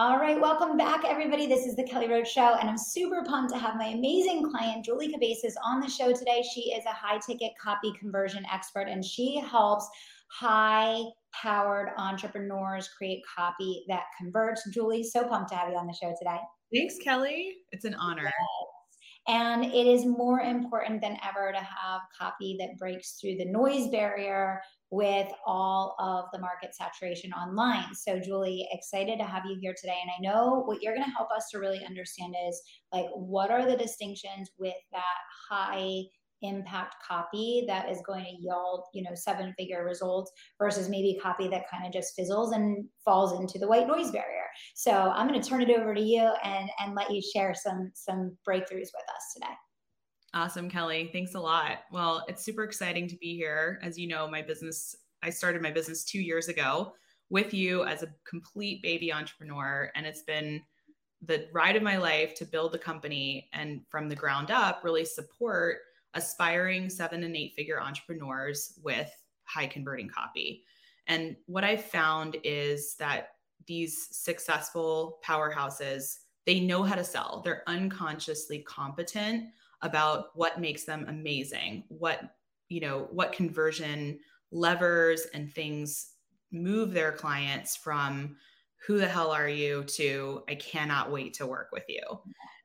All right, welcome back, everybody. This is the Kelly Roach Show, and I'm super pumped to have my amazing client, Julie Cabezas, on the show today. She is a high ticket copy conversion expert, and she helps high powered entrepreneurs create copy that converts. Julie, so pumped to have you on the show today. Thanks, Kelly. It's an honor. And it is more important than ever to have copy that breaks through the noise barrier with all of the market saturation online. So, Julie, excited to have you here today. And I know what you're going to help us to really understand is like, what are the distinctions with that high impact copy that is going to yield you know seven figure results versus maybe copy that kind of just fizzles and falls into the white noise barrier so i'm going to turn it over to you and and let you share some some breakthroughs with us today Awesome, Kelly. Thanks a lot. Well, it's super exciting to be here. As you know, my business, I started my business two years ago with you as a complete baby entrepreneur. And it's been the ride of my life to build the company and from the ground up really support aspiring seven and eight figure entrepreneurs with high converting copy. And what I've found is that these successful powerhouses, they know how to sell. They're unconsciously competent about what makes them amazing, what, you know, what conversion levers and things move their clients from who the hell are you to I cannot wait to work with you.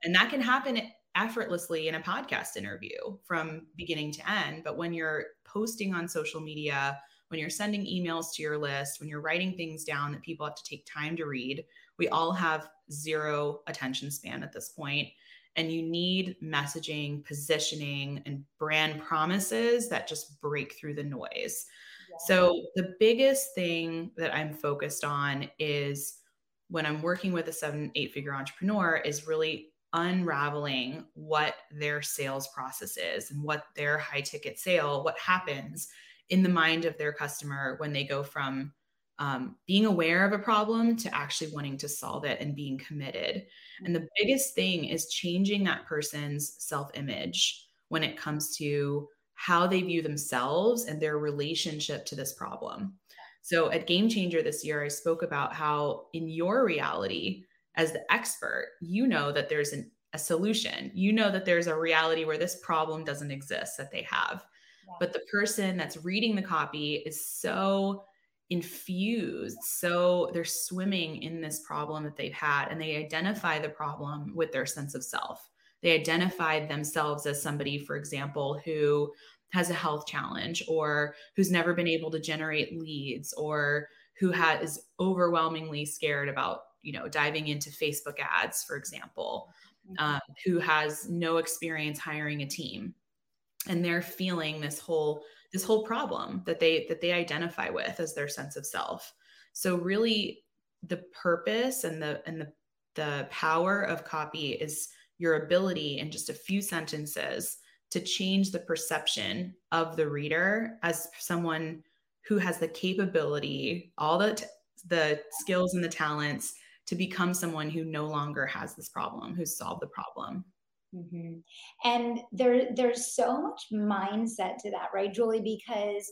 And that can happen effortlessly in a podcast interview from beginning to end. But when you're posting on social media, when you're sending emails to your list, when you're writing things down that people have to take time to read, we all have zero attention span at this point and you need messaging, positioning, and brand promises that just break through the noise. Yeah. So, the biggest thing that I'm focused on is when I'm working with a seven, eight figure entrepreneur, is really unraveling what their sales process is and what their high ticket sale, what happens in the mind of their customer when they go from um, being aware of a problem to actually wanting to solve it and being committed. And the biggest thing is changing that person's self image when it comes to how they view themselves and their relationship to this problem. So at Game Changer this year, I spoke about how in your reality, as the expert, you know that there's an, a solution. You know that there's a reality where this problem doesn't exist that they have. Yeah. But the person that's reading the copy is so infused. So they're swimming in this problem that they've had and they identify the problem with their sense of self. They identify themselves as somebody, for example, who has a health challenge or who's never been able to generate leads or who has is overwhelmingly scared about you know diving into facebook ads for example mm-hmm. um, who has no experience hiring a team and they're feeling this whole this whole problem that they that they identify with as their sense of self. So really the purpose and the and the the power of copy is your ability in just a few sentences to change the perception of the reader as someone who has the capability all the t- the skills and the talents to become someone who no longer has this problem who's solved the problem Mm-hmm. And there, there's so much mindset to that, right, Julie? Because,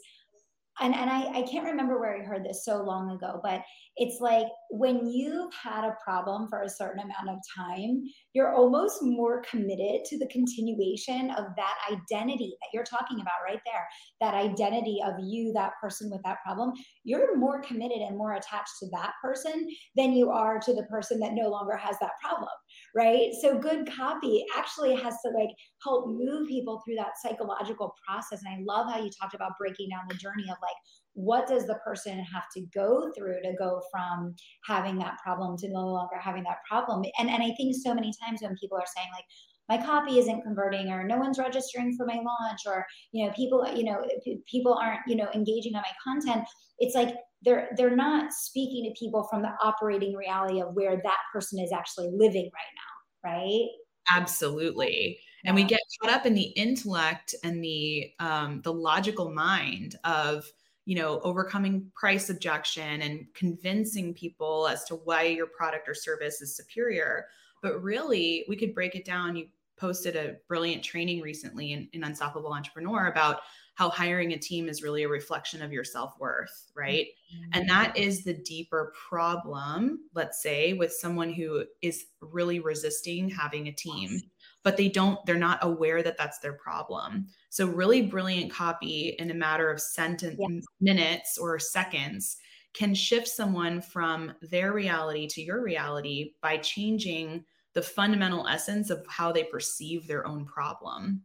and, and I, I can't remember where I heard this so long ago, but it's like when you've had a problem for a certain amount of time, you're almost more committed to the continuation of that identity that you're talking about right there. That identity of you, that person with that problem. You're more committed and more attached to that person than you are to the person that no longer has that problem, right? So good copy actually has to like help move people through that psychological process. And I love how you talked about breaking down the journey of like, what does the person have to go through to go from having that problem to no longer having that problem and and i think so many times when people are saying like my copy isn't converting or no one's registering for my launch or you know people you know people aren't you know engaging on my content it's like they're they're not speaking to people from the operating reality of where that person is actually living right now right Absolutely. And we get caught up in the intellect and the um, the logical mind of you know overcoming price objection and convincing people as to why your product or service is superior. But really, we could break it down. You posted a brilliant training recently in, in Unstoppable Entrepreneur about how hiring a team is really a reflection of your self-worth right mm-hmm. and that is the deeper problem let's say with someone who is really resisting having a team but they don't they're not aware that that's their problem so really brilliant copy in a matter of sentence minutes or seconds can shift someone from their reality to your reality by changing the fundamental essence of how they perceive their own problem.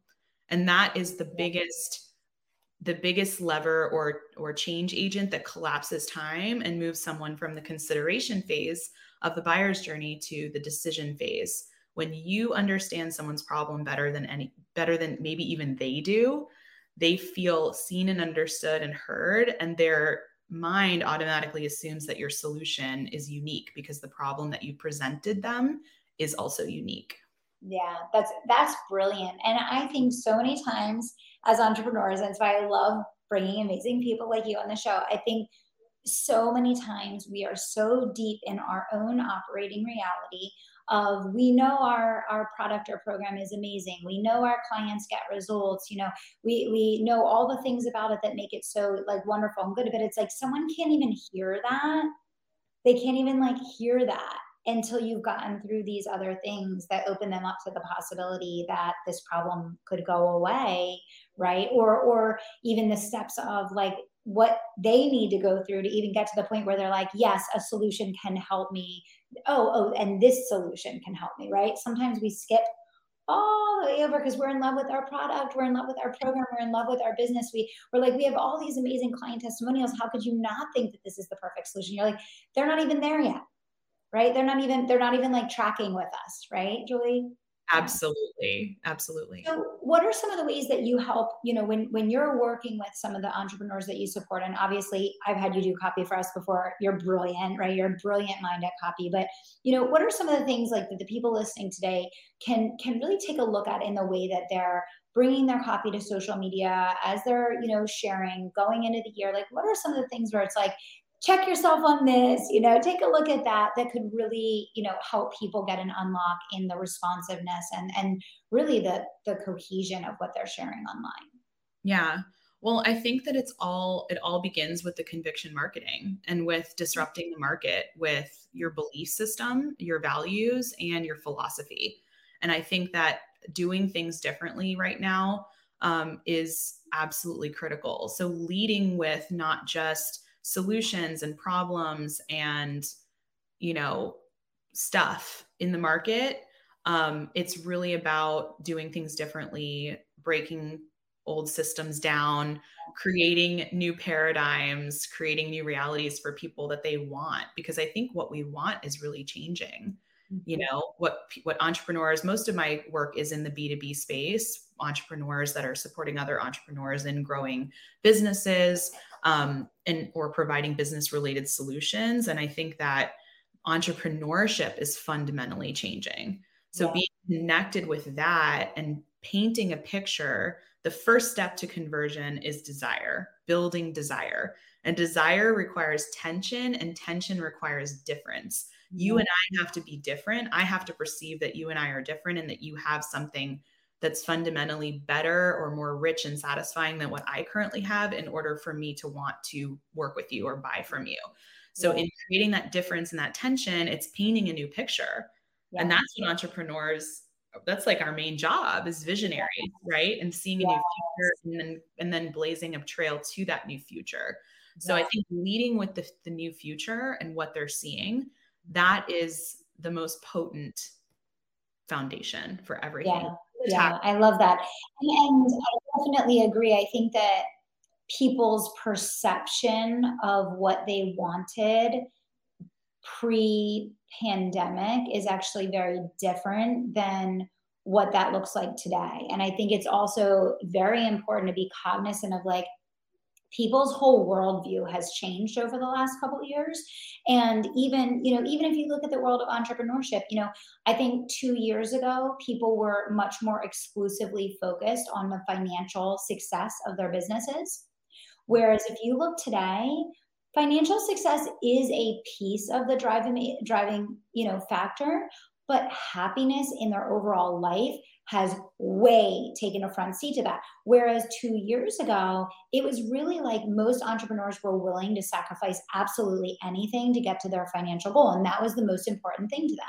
And that is the biggest the biggest lever or or change agent that collapses time and moves someone from the consideration phase of the buyer's journey to the decision phase. When you understand someone's problem better than any better than maybe even they do they feel seen and understood and heard and their mind automatically assumes that your solution is unique because the problem that you presented them is also unique yeah that's that's brilliant and i think so many times as entrepreneurs. That's why I love bringing amazing people like you on the show. I think so many times we are so deep in our own operating reality of we know our our product or program is amazing. We know our clients get results you know we we know all the things about it that make it so like wonderful and good. But it's like someone can't even hear that. They can't even like hear that until you've gotten through these other things that open them up to the possibility that this problem could go away right? Or or even the steps of like what they need to go through to even get to the point where they're like yes a solution can help me oh oh and this solution can help me right? Sometimes we skip all the way over because we're in love with our product we're in love with our program we're in love with our business. We we're like we have all these amazing client testimonials. How could you not think that this is the perfect solution? You're like they're not even there yet right? They're not even they're not even like tracking with us right julie absolutely absolutely. So what are some of the ways that you help you know when when you're working with some of the entrepreneurs that you support? And obviously i've had you do copy for us before. You're brilliant right? You're a brilliant mind at copy. But you know what are some of the things like that the people listening today can can really take a look at in the way that they're bringing their copy to social media as they're you know sharing going into the year? Like what are some of the things where it's like check yourself on this you know take a look at that that could really you know help people get an unlock in the responsiveness and and really the the cohesion of what they're sharing online. Yeah. Well i think that it's all it all begins with the conviction marketing and with disrupting the market with your belief system your values and your philosophy. And i think that doing things differently right now um, is absolutely critical. So leading with not just solutions and problems and you know stuff in the market um, it's really about doing things differently breaking old systems down creating new paradigms creating new realities for people that they want because i think what we want is really changing you mm-hmm. know what what entrepreneurs most of my work is in the b2b space entrepreneurs that are supporting other entrepreneurs in growing businesses um, and or providing business related solutions. And I think that entrepreneurship is fundamentally changing. So yeah. being connected with that and painting a picture, the first step to conversion is desire, building desire. And desire requires tension, and tension requires difference. You and I have to be different. I have to perceive that you and I are different and that you have something that's fundamentally better or more rich and satisfying than what I currently have in order for me to want to work with you or buy from you. So, yeah. in creating that difference and that tension, it's painting a new picture. Yeah. And that's what entrepreneurs that's like our main job is visionary, right? And seeing a new future and then and then blazing a trail to that new future. So I think leading with the, the new future and what they're seeing, that is the most potent foundation for everything. Yeah yeah i love that and, and i definitely agree i think that people's perception of what they wanted pre pandemic is actually very different than what that looks like today. And I think it's also very important to be cognizant of like people's whole worldview has changed over the last couple of years. And even you know even if you look at the world of entrepreneurship you know i think two years ago people were much more exclusively focused on the financial success of their businesses. Whereas if you look today financial success is a piece of the driving driving you know factor but happiness in their overall life has way taken a front seat to that. Whereas two years ago, it was really like most entrepreneurs were willing to sacrifice absolutely anything to get to their financial goal. And that was the most important thing to them.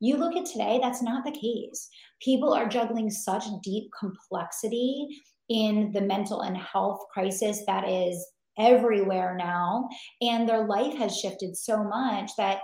You look at today, that's not the case. People are juggling such deep complexity in the mental and health crisis that is everywhere now. And their life has shifted so much that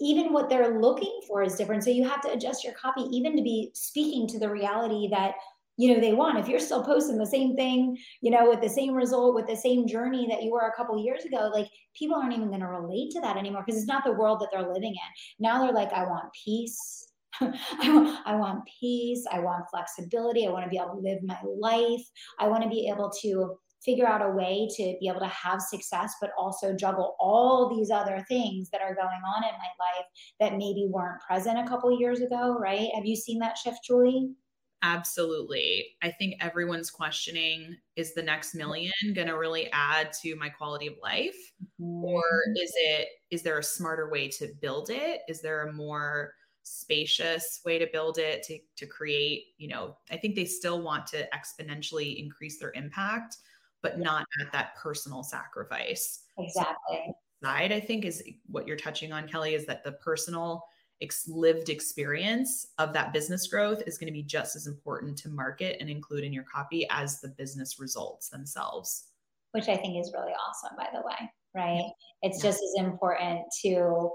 even what they're looking for is different. So you have to adjust your copy even to be speaking to the reality that you know they want. If you're still posting the same thing, you know, with the same result, with the same journey that you were a couple years ago, like people aren't even going to relate to that anymore because it's not the world that they're living in. Now they're like, I want peace. I, want, I want peace. I want flexibility. I want to be able to live my life. I want to be able to figure out a way to be able to have success, but also juggle all these other things that are going on in my life that maybe weren't present a couple years ago, right? Have you seen that shift, Julie? Absolutely. I think everyone's questioning is the next million going to really add to my quality of life mm-hmm. or is it is there a smarter way to build it? Is there a more spacious way to build it to to create, you know, I think they still want to exponentially increase their impact but not at that personal sacrifice. Exactly. Side, I think, is what you're touching on, Kelly, is that the personal ex- lived experience of that business growth is going to be just as important to market and include in your copy as the business results themselves. Which I think is really awesome, by the way, right? It's yeah. just as important to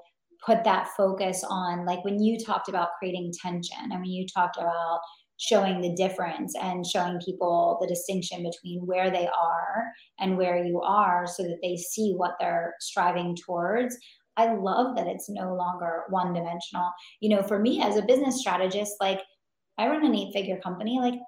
put that focus on, like when you talked about creating tension, and when you talked about showing the difference and showing people the distinction between where they are and where you are so that they see what they're striving towards. I love that it's no longer one dimensional. You know, for me as a business strategist, like I run an eight figure company, like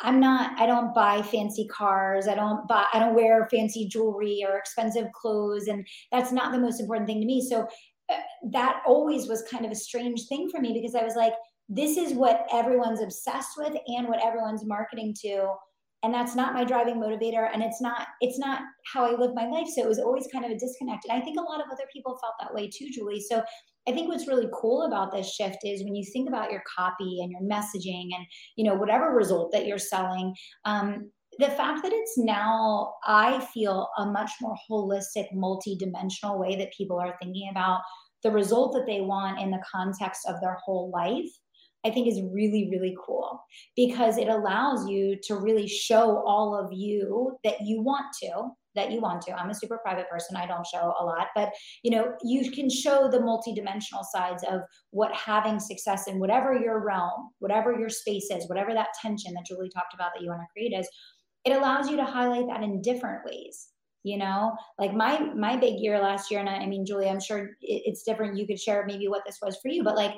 I'm not, I don't buy fancy cars. I don't buy, I don't wear fancy jewelry or expensive clothes. And that's not the most important thing to me. So uh, that always was kind of a strange thing for me because I was like, this is what everyone's obsessed with and what everyone's marketing to. And that's not my driving motivator. And it's not it's not how i live my life. So it was always kind of a disconnect. And i think a lot of other people felt that way too julie. So i think what's really cool about this shift is when you think about your copy and your messaging and you know whatever result that you're selling um, the fact that it's now i feel a much more holistic multi-dimensional way that people are thinking about the result that they want in the context of their whole life I think is really, really cool because it allows you to really show all of you that you want to, that you want to. I'm a super private person. I don't show a lot, but you know, you can show the multidimensional sides of what having success in whatever your realm, whatever your space is, whatever that tension that Julie talked about that you want to create is, it allows you to highlight that in different ways you know like my my big year last year and I, I mean julie i'm sure it, it's different you could share maybe what this was for you but like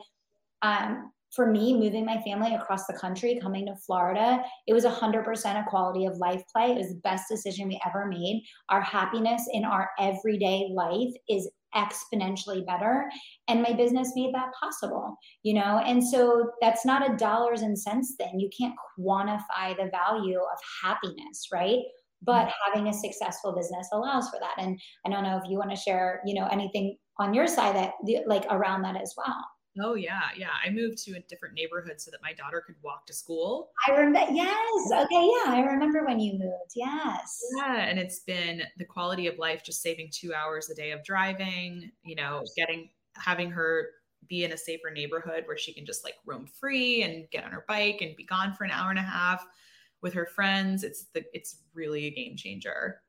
um for me, moving my family across the country, coming to Florida, it was 100% a quality of life play. It was the best decision we ever made. Our happiness in our everyday life is exponentially better. And my business made that possible, you know? And so that's not a dollars and cents thing. You can't quantify the value of happiness, right? But mm-hmm. having a successful business allows for that. And I don't know if you want to share, you know, anything on your side that like around that as well. Oh yeah, yeah. I moved to a different neighborhood so that my daughter could walk to school. I remember. Yes. Okay. Yeah, I remember when you moved. Yes. Yeah, and it's been the quality of life, just saving two hours a day of driving. You know, getting having her be in a safer neighborhood where she can just like roam free and get on her bike and be gone for an hour and a half with her friends. It's the it's really a game changer.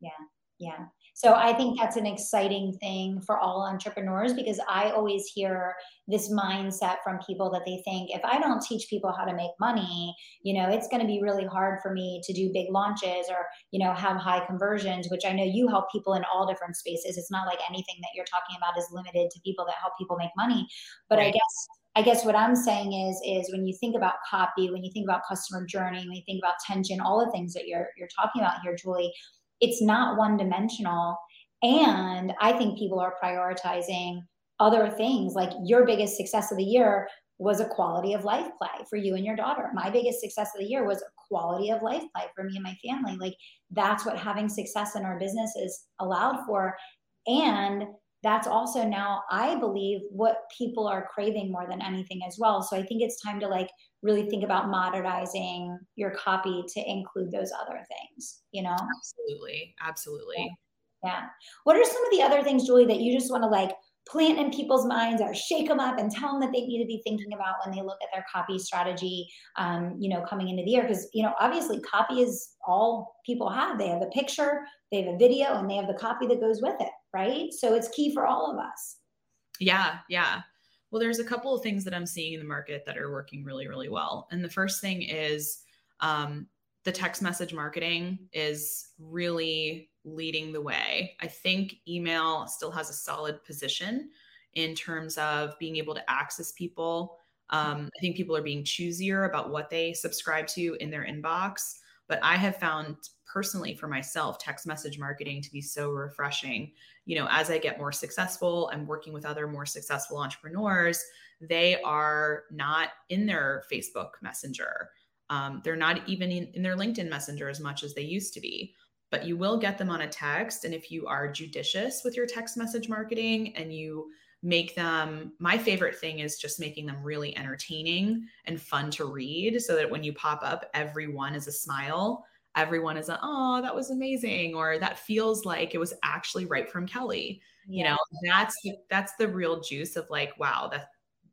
Yeah. Yeah. So I think that's an exciting thing for all entrepreneurs because I always hear this mindset from people that they think if I don't teach people how to make money, you know, it's going to be really hard for me to do big launches or, you know, have high conversions, which I know you help people in all different spaces. It's not like anything that you're talking about is limited to people that help people make money. But right. I guess I guess what I'm saying is is when you think about copy, when you think about customer journey, when you think about tension, all the things that you're you're talking about here, Julie, it's not one dimensional. And I think people are prioritizing other things like your biggest success of the year was a quality of life play for you and your daughter. My biggest success of the year was a quality of life play for me and my family. Like that's what having success in our business is allowed for. And that's also now, I believe, what people are craving more than anything as well. So I think it's time to like really think about modernizing your copy to include those other things, you know? Absolutely. Absolutely. Yeah. yeah. What are some of the other things, Julie, that you just want to like plant in people's minds or shake them up and tell them that they need to be thinking about when they look at their copy strategy um, you know coming into the year. Because you know obviously copy is all people have. They have a picture they have a video and they have the copy that goes with it right? So it's key for all of us. Yeah yeah. Well there's a couple of things that i'm seeing in the market that are working really really well. And the first thing is um, the text message marketing is really leading the way. I think email still has a solid position in terms of being able to access people. Um, I think people are being choosier about what they subscribe to in their inbox. But I have found personally for myself text message marketing to be so refreshing. You know, as I get more successful, I'm working with other more successful entrepreneurs. They are not in their Facebook Messenger. Um, they're not even in, in their LinkedIn Messenger as much as they used to be but you will get them on a text. And if you are judicious with your text message marketing and you make them, my favorite thing is just making them really entertaining and fun to read so that when you pop up, everyone is a smile. Everyone is a, oh, that was amazing, or that feels like it was actually right from Kelly. Yeah. You know, that's that's the real juice of like, wow, that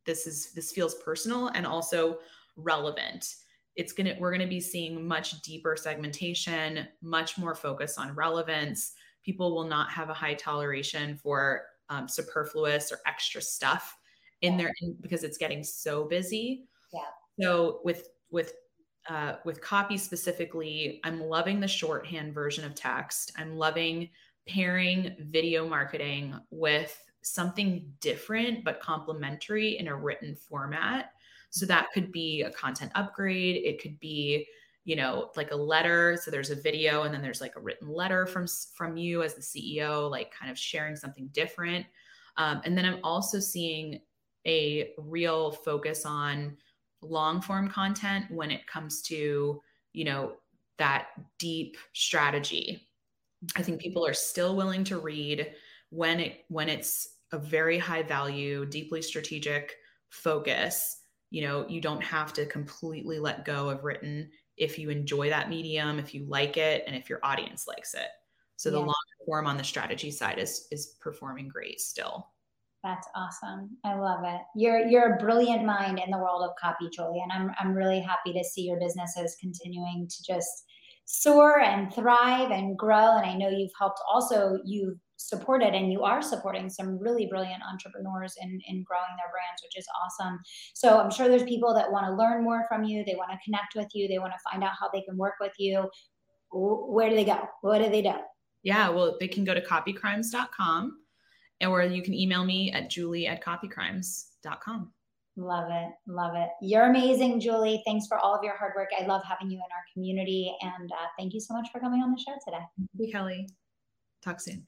this is this feels personal and also relevant it's going to we're going to be seeing much deeper segmentation much more focus on relevance. People will not have a high toleration for um, superfluous or extra stuff in yeah. there because it's getting so busy. Yeah. So with with uh, with copy specifically i'm loving the shorthand version of text. I'm loving pairing video marketing with something different but complementary in a written format so that could be a content upgrade. It could be, you know, like a letter. So there's a video and then there's like a written letter from from you as the CEO, like kind of sharing something different. Um, and then I'm also seeing a real focus on long form content when it comes to, you know, that deep strategy. I think people are still willing to read when it when it's a very high value, deeply strategic focus you know you don't have to completely let go of written if you enjoy that medium if you like it and if your audience likes it. So yeah. the long form on the strategy side is is performing great still. That's awesome. I love it. You're you're a brilliant mind in the world of copy julie and i'm, I'm really happy to see your businesses continuing to just soar and thrive and grow and i know you've helped also you've supported and you are supporting some really brilliant entrepreneurs in, in growing their brands which is awesome so i'm sure there's people that want to learn more from you they want to connect with you they want to find out how they can work with you where do they go what do they do yeah well they can go to copycrimes.com or you can email me at julie at copycrimes.com Love it. Love it. You're amazing, Julie. Thanks for all of your hard work. I love having you in our community. And uh, thank you so much for coming on the show today. Thank you, Kelly. Talk soon.